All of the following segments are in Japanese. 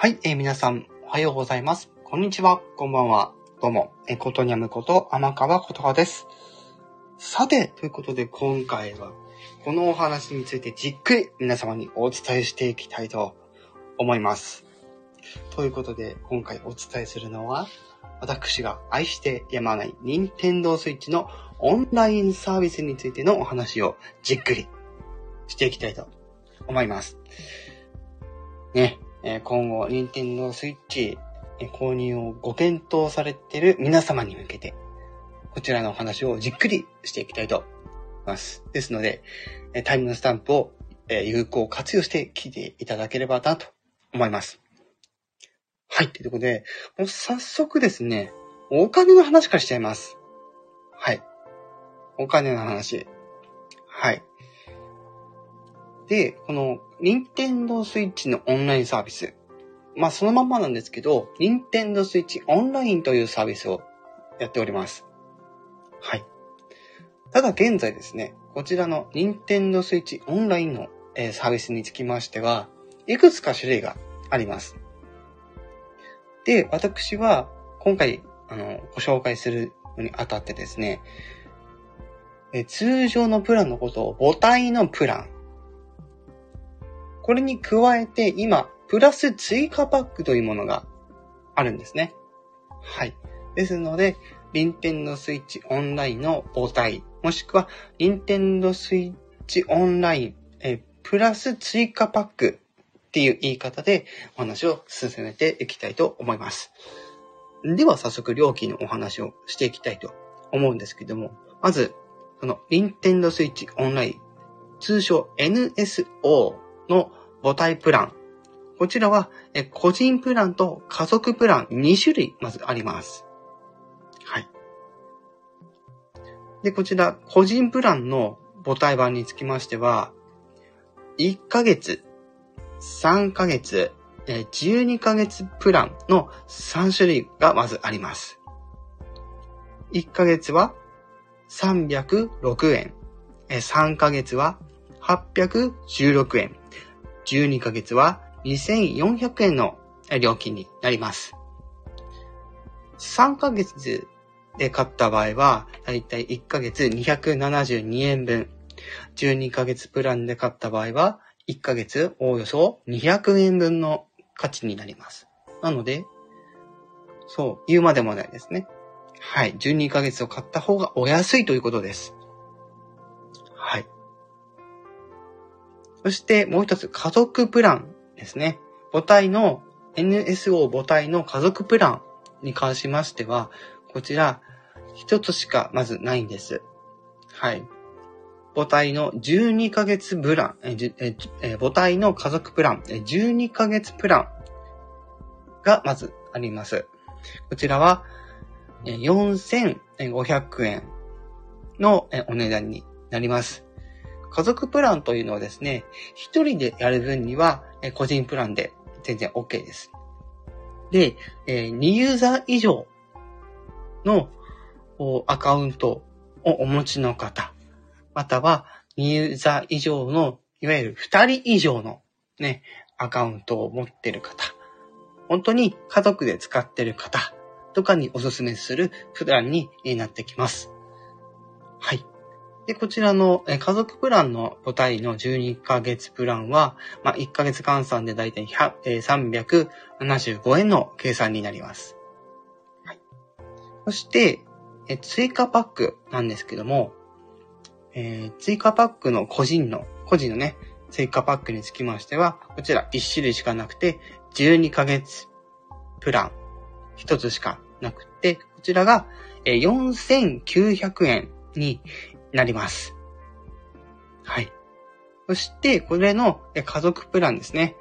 はい、えー皆さん、おはようございます。こんにちは、こんばんは。どうも、えーことにゃむこと、天川ことはです。さて、ということで今回は、このお話についてじっくり皆様にお伝えしていきたいと思います。ということで、今回お伝えするのは、私が愛してやまない任天堂スイッチのオンラインサービスについてのお話をじっくりしていきたいと思います。ね、え今後、任天堂スイッチえー購入をご検討されている皆様に向けて、こちらのお話をじっくりしていきたいと思います。ですので、タイムスタンプを有効活用して聞いていただければなと思います。はい、ということで、もう早速ですね、お金の話からしちゃいます。はい。お金の話。はい。で、この、任天堂スイッチのオンラインサービス。まあ、そのまんまなんですけど、任天堂スイッチオンラインというサービスをやっております。はい。ただ現在ですね、こちらの任天堂スイッチオンラインの、サービスにつきましては、いくつか種類があります。で、私は今回、あの、ご紹介するのにあたってですね、通常のプランのことを母体のプラン。これに加えて今、プラス追加パックというものがあるんですね。はい。ですので、任天堂スイッチオンラインの母体、もしくは任天堂スイッチオンライン、えプラス追加パックっていう言い方でお話を進めていきたいと思います。では早速料金のお話をしていきたいと思うんですけども、まず、この任天堂スイッチオンライン、通称 NSO の母体プラン。こちらは、個人プランと家族プラン2種類まずあります。はい。で、こちら、個人プランの母体版につきましては、1ヶ月、3ヶ月、12ヶ月プランの3種類がまずあります。1ヶ月は306円、3ヶ月は816円、12ヶ月は2400円の料金になります。3ヶ月で買った場合は、だいたい1ヶ月272円分。12ヶ月プランで買った場合は、1ヶ月おおよそ200円分の価値になります。なので、そう、言うまでもないですね。はい。12ヶ月を買った方がお安いということです。そしてもう一つ、家族プランですね。母体の NSO 母体の家族プランに関しましては、こちら、一つしかまずないんです。はい。母体の12ヶ月プラン、ええ母体の家族プラン、12ヶ月プランがまずあります。こちらは4500円のお値段になります。家族プランというのはですね、一人でやる分にはえ個人プランで全然 OK です。で、えー2ユーザー以上のアカウントをお持ちの方、または2ユーザー以上の、いわゆる2人以上のね、アカウントを持ってる方、本当に家族で使ってる方とかにおすすめするプランになってきます。はい。で、こちらのえ家族プランの母体の12ヶ月プランは、まあ、1ヶ月換算でだいたい100えー375円の計算になります。はい。そして、え追加パックなんですけども、えー追加パックの個人の、個人のね、追加パックにつきましては、こちら1種類しかなくて、12ヶ月プラン1つしかなくて、こちらがえー4900円になります。はい。そして、これの家族プランですね。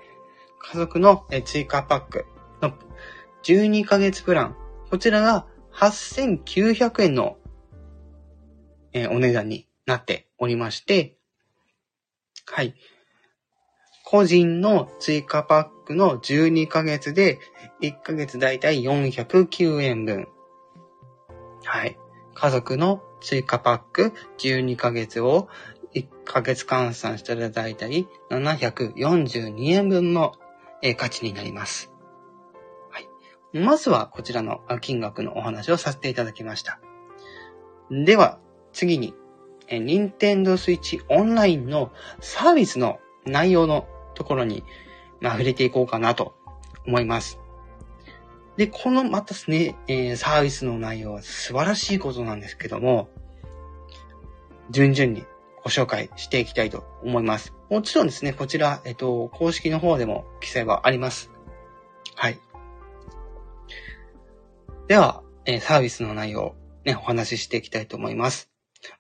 家族の追加パックの12ヶ月プラン。こちらが8900円のお値段になっておりまして、はい。個人の追加パックの12ヶ月で、1ヶ月だいたい409円分。はい。家族の追加パック12ヶ月を1ヶ月換算したらだいたい742円分の価値になります。はいまずはこちらの金額のお話をさせていただきました。では、次に、任天堂 switch オンラインのサービスの内容のところに、まあ、触れていこうかなと思います。で、このまたですね、えー、サービスの内容は素晴らしいことなんですけども、順々にご紹介していきたいと思います。もちろんですね、こちら、えっと、公式の方でも記載はあります。はい。では、えー、サービスの内容、ね、お話ししていきたいと思います。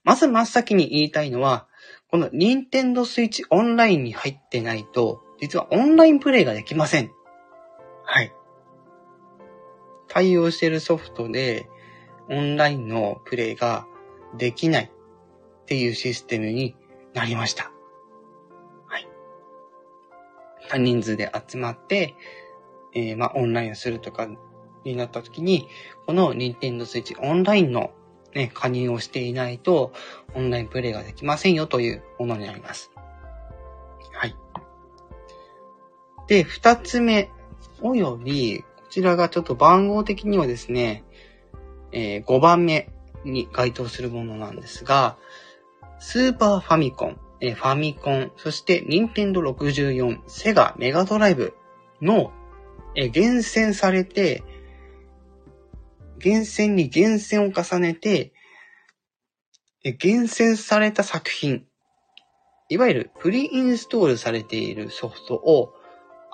まず真っ先に言いたいのは、この Nintendo Switch オンラインに入ってないと、実はオンラインプレイができません。はい。対応してるソフトで、オンラインのプレイができないっていうシステムになりました。はい。多人数で集まって、えー、まあ、オンラインをするとかになった時に、この Nintendo Switch オンラインのね、加入をしていないと、オンラインプレイができませんよというものになります。はい。で、二つ目、および、ちらがちょっと番号的にはですね、えー、5番目に該当するものなんですが、スーパーファミコン、えー、ファミコン、そしてニンテンド64、セガメガドライブの、えー、厳選されて、厳選に厳選を重ねて、厳選された作品、いわゆるプリインストールされているソフトを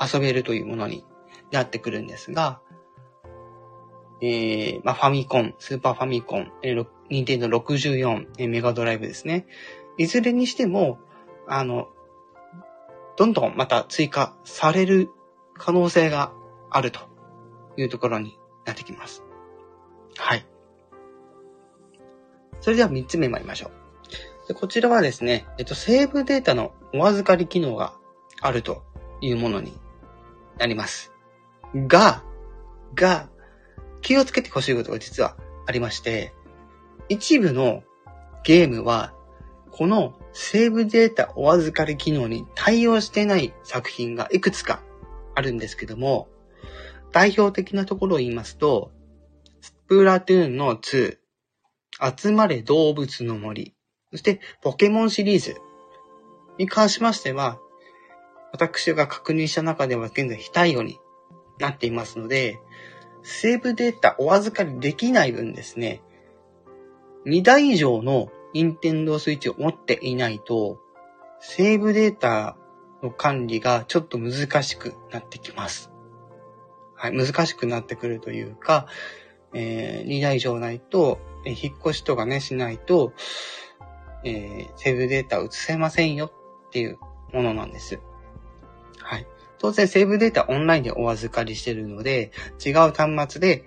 遊べるというものになってくるんですが、えー、まあ、ファミコン、スーパーファミコン、えー、ニンテンド64、えー、メガドライブですね。いずれにしても、あの、どんどんまた追加される可能性があるというところになってきます。はい。それでは3つ目参りましょう。でこちらはですね、えっと、セーブデータのお預かり機能があるというものになります。が、が、気をつけてほしいことが実はありまして、一部のゲームは、このセーブデータお預かり機能に対応してない作品がいくつかあるんですけども、代表的なところを言いますと、スプラトゥーンの2、集まれ動物の森、そしてポケモンシリーズに関しましては、私が確認した中では現在非対応になっていますので、セーブデータお預かりできない分ですね、2台以上のニンテンドースイッチを持っていないと、セーブデータの管理がちょっと難しくなってきます。はい、難しくなってくるというか、えー、2台以上ないと、え引っ越しとかね、しないと、えー、セーブデータ移せませんよっていうものなんです。当然、セーブデータオンラインでお預かりしてるので、違う端末で、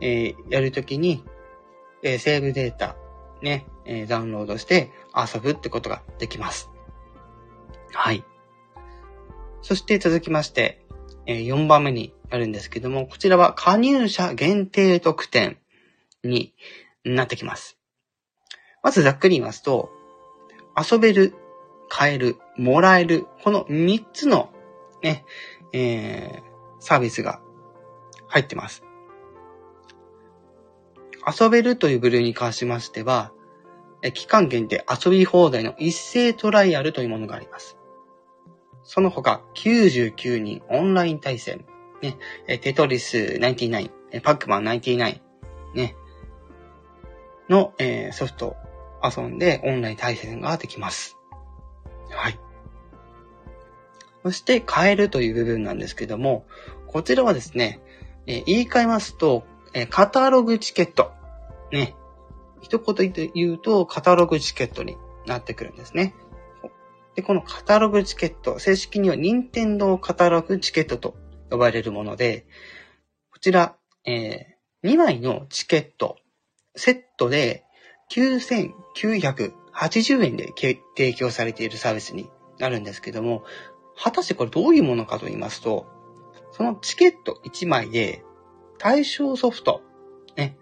えー、やるときに、えー、セーブデータ、ね、えー、ダウンロードして遊ぶってことができます。はい。そして続きまして、えー、4番目になるんですけども、こちらは加入者限定特典になってきます。まずざっくり言いますと、遊べる、買える、もらえる、この3つのね、えー、サービスが入ってます。遊べるという部類に関しましては、期間限定遊び放題の一斉トライアルというものがあります。その他、99人オンライン対戦、ね、テトリス99、パックマン99、ね、の、えー、ソフト遊んでオンライン対戦ができます。はい。そして、変えるという部分なんですけども、こちらはですね、えー、言い換えますと、えー、カタログチケット。ね。一言で言うと、カタログチケットになってくるんですね。で、このカタログチケット、正式には任天堂カタログチケットと呼ばれるもので、こちら、えー、2枚のチケット、セットで9980円で提供されているサービスになるんですけども、果たしてこれどういうものかと言いますと、そのチケット1枚で対象ソフト、ね、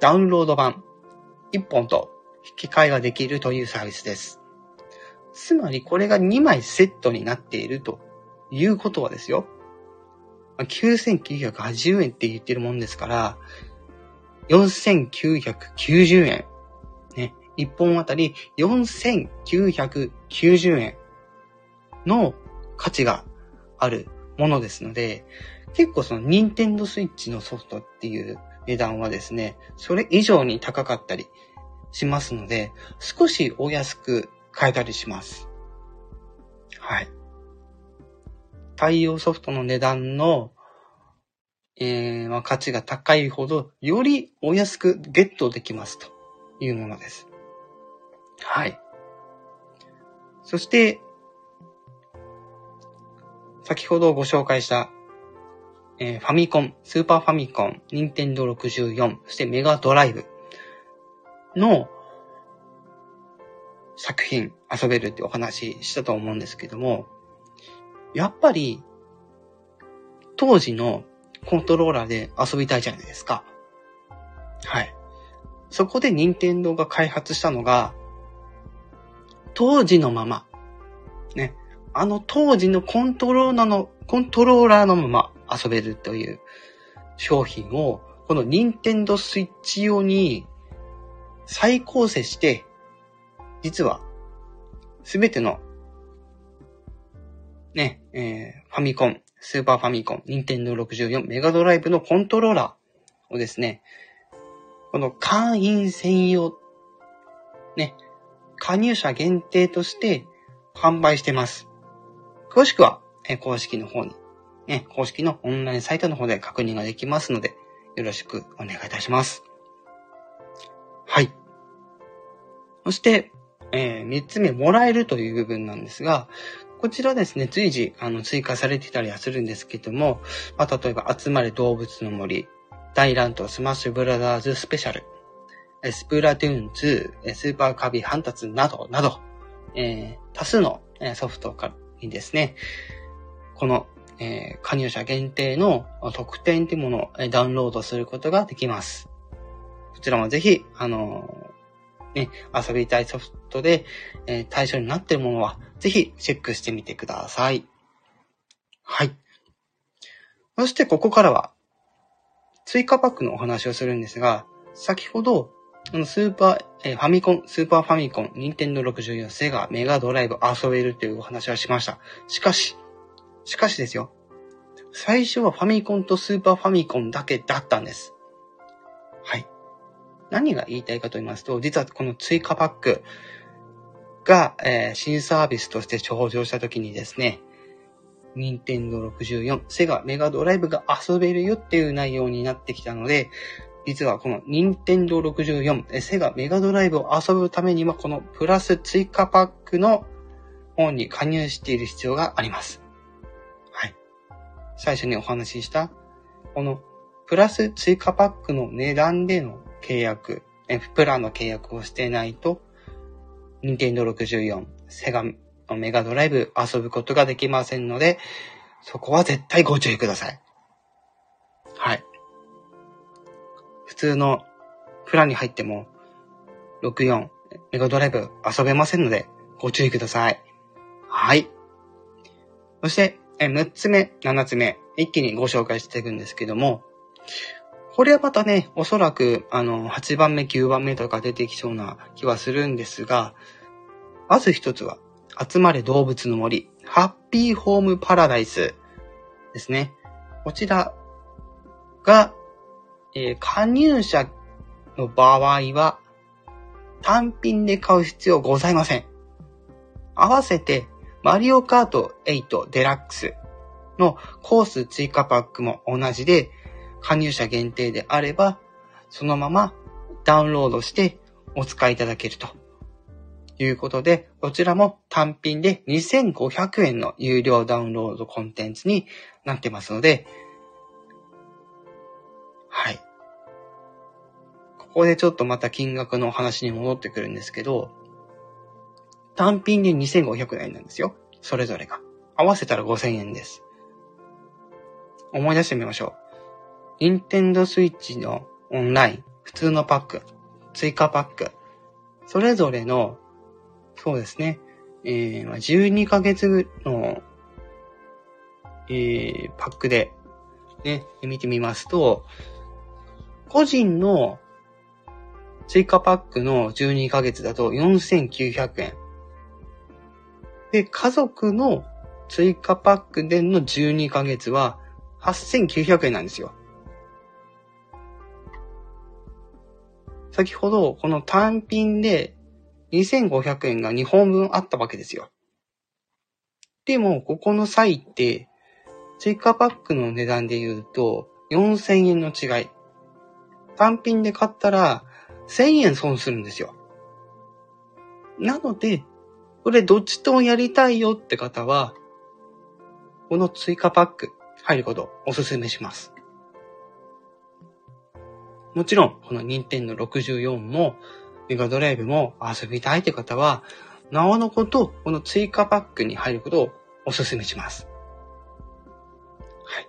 ダウンロード版1本と引き換えができるというサービスです。つまりこれが2枚セットになっているということはですよ。9980円って言ってるもんですから、4990円。ね。1本あたり4990円の価値があるものですので、結構その任天堂スイッチのソフトっていう値段はですね、それ以上に高かったりしますので、少しお安く買えたりします。はい。対応ソフトの値段の、えー、まあ、価値が高いほど、よりお安くゲットできますというものです。はい。そして、先ほどご紹介した、えー、ファミコン、スーパーファミコン、ニンテンドー64、そしてメガドライブの作品遊べるってお話ししたと思うんですけども、やっぱり当時のコントローラーで遊びたいじゃないですか。はい。そこで任天堂が開発したのが、当時のまま、ね、あの当時のコントローラーの、コントローラーのまま遊べるという商品を、この任天堂スイッチ用に再構成して、実は、すべての、ね、えー、ファミコン、スーパーファミコン、ニンテンドー64、メガドライブのコントローラーをですね、この会員専用、ね、加入者限定として販売してます。詳しくは、え公式の方に、ね、公式のオンラインサイトの方で確認ができますので、よろしくお願いいたします。はい。そして、えー、三つ目、もらえるという部分なんですが、こちらですね、随時、あの、追加されてたりはするんですけども、まあ、例えば、集まれ動物の森、大乱闘スマッシュブラザーズスペシャル、スプラトゥーン2、スーパーカービィハンターズなど、など、えー、多数のソフトにですね、この、えー、加入者限定の特典というものをダウンロードすることができます。こちらもぜひ、あのー、ね、遊びたいソフトで、えー、対象になっているものは、ぜひチェックしてみてください。はい。そしてここからは、追加パックのお話をするんですが、先ほど、あの、スーパー、えー、ファミコン、スーパーファミコン、ニンテンド64、セガ、メガドライブ遊べるというお話はしました。しかし、しかしですよ。最初はファミコンとスーパーファミコンだけだったんです。はい。何が言いたいかと言いますと、実はこの追加パックが、えー、新サービスとして登場した時にですね、ニンテンド64、セガ、メガドライブが遊べるよっていう内容になってきたので、実はこの任天堂64、セガメガドライブを遊ぶためには、このプラス追加パックの方に加入している必要があります。はい。最初にお話しした、このプラス追加パックの値段での契約、プランの契約をしてないと、任天堂64、セガメガドライブ遊ぶことができませんので、そこは絶対ご注意ください。はい。普通のプランに入っても、64、メガドライブ遊べませんので、ご注意ください。はい。そして、え6つ目、7つ目、一気にご紹介していくんですけども、これはまたね、おそらく、あの、8番目、9番目とか出てきそうな気はするんですが、まず一つは、集まれ動物の森、ハッピーホームパラダイスですね。こちらが、えー、加入者の場合は、単品で買う必要ございません。合わせて、マリオカート8デラックスのコース追加パックも同じで、加入者限定であれば、そのままダウンロードしてお使いいただけるということで、こちらも単品で2500円の有料ダウンロードコンテンツになってますので、はい。ここでちょっとまた金額の話に戻ってくるんですけど、単品で2500円なんですよ。それぞれが。合わせたら5000円です。思い出してみましょう。ニンテンドスイッチのオンライン、普通のパック、追加パック、それぞれの、そうですね、えー、12ヶ月の、えー、パックでね、見てみますと、個人の追加パックの12ヶ月だと4900円。で、家族の追加パックでの12ヶ月は8900円なんですよ。先ほど、この単品で2500円が2本分あったわけですよ。でも、ここの際って、追加パックの値段で言うと、4000円の違い。単品で買ったら、1000円損するんですよ。なので、これどっちともやりたいよって方は、この追加パック入ることをお勧めします。もちろん、この任天堂64も、メガドライブも遊びたいって方は、なおのこと、この追加パックに入ることをお勧めします。はい。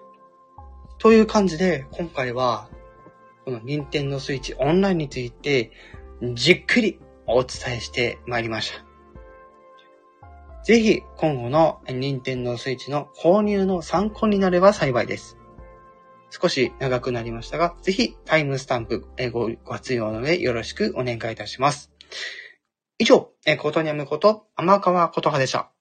という感じで、今回は、この任天堂スイッチオンラインについて、じっくりお伝えしてまいりました。ぜひ、今後の任天堂スイッチの購入の参考になれば幸いです。少し長くなりましたが、ぜひタイムスタンプご活用の上よろしくお願いいたします。以上、ことにゃむこと、天川ことはでした。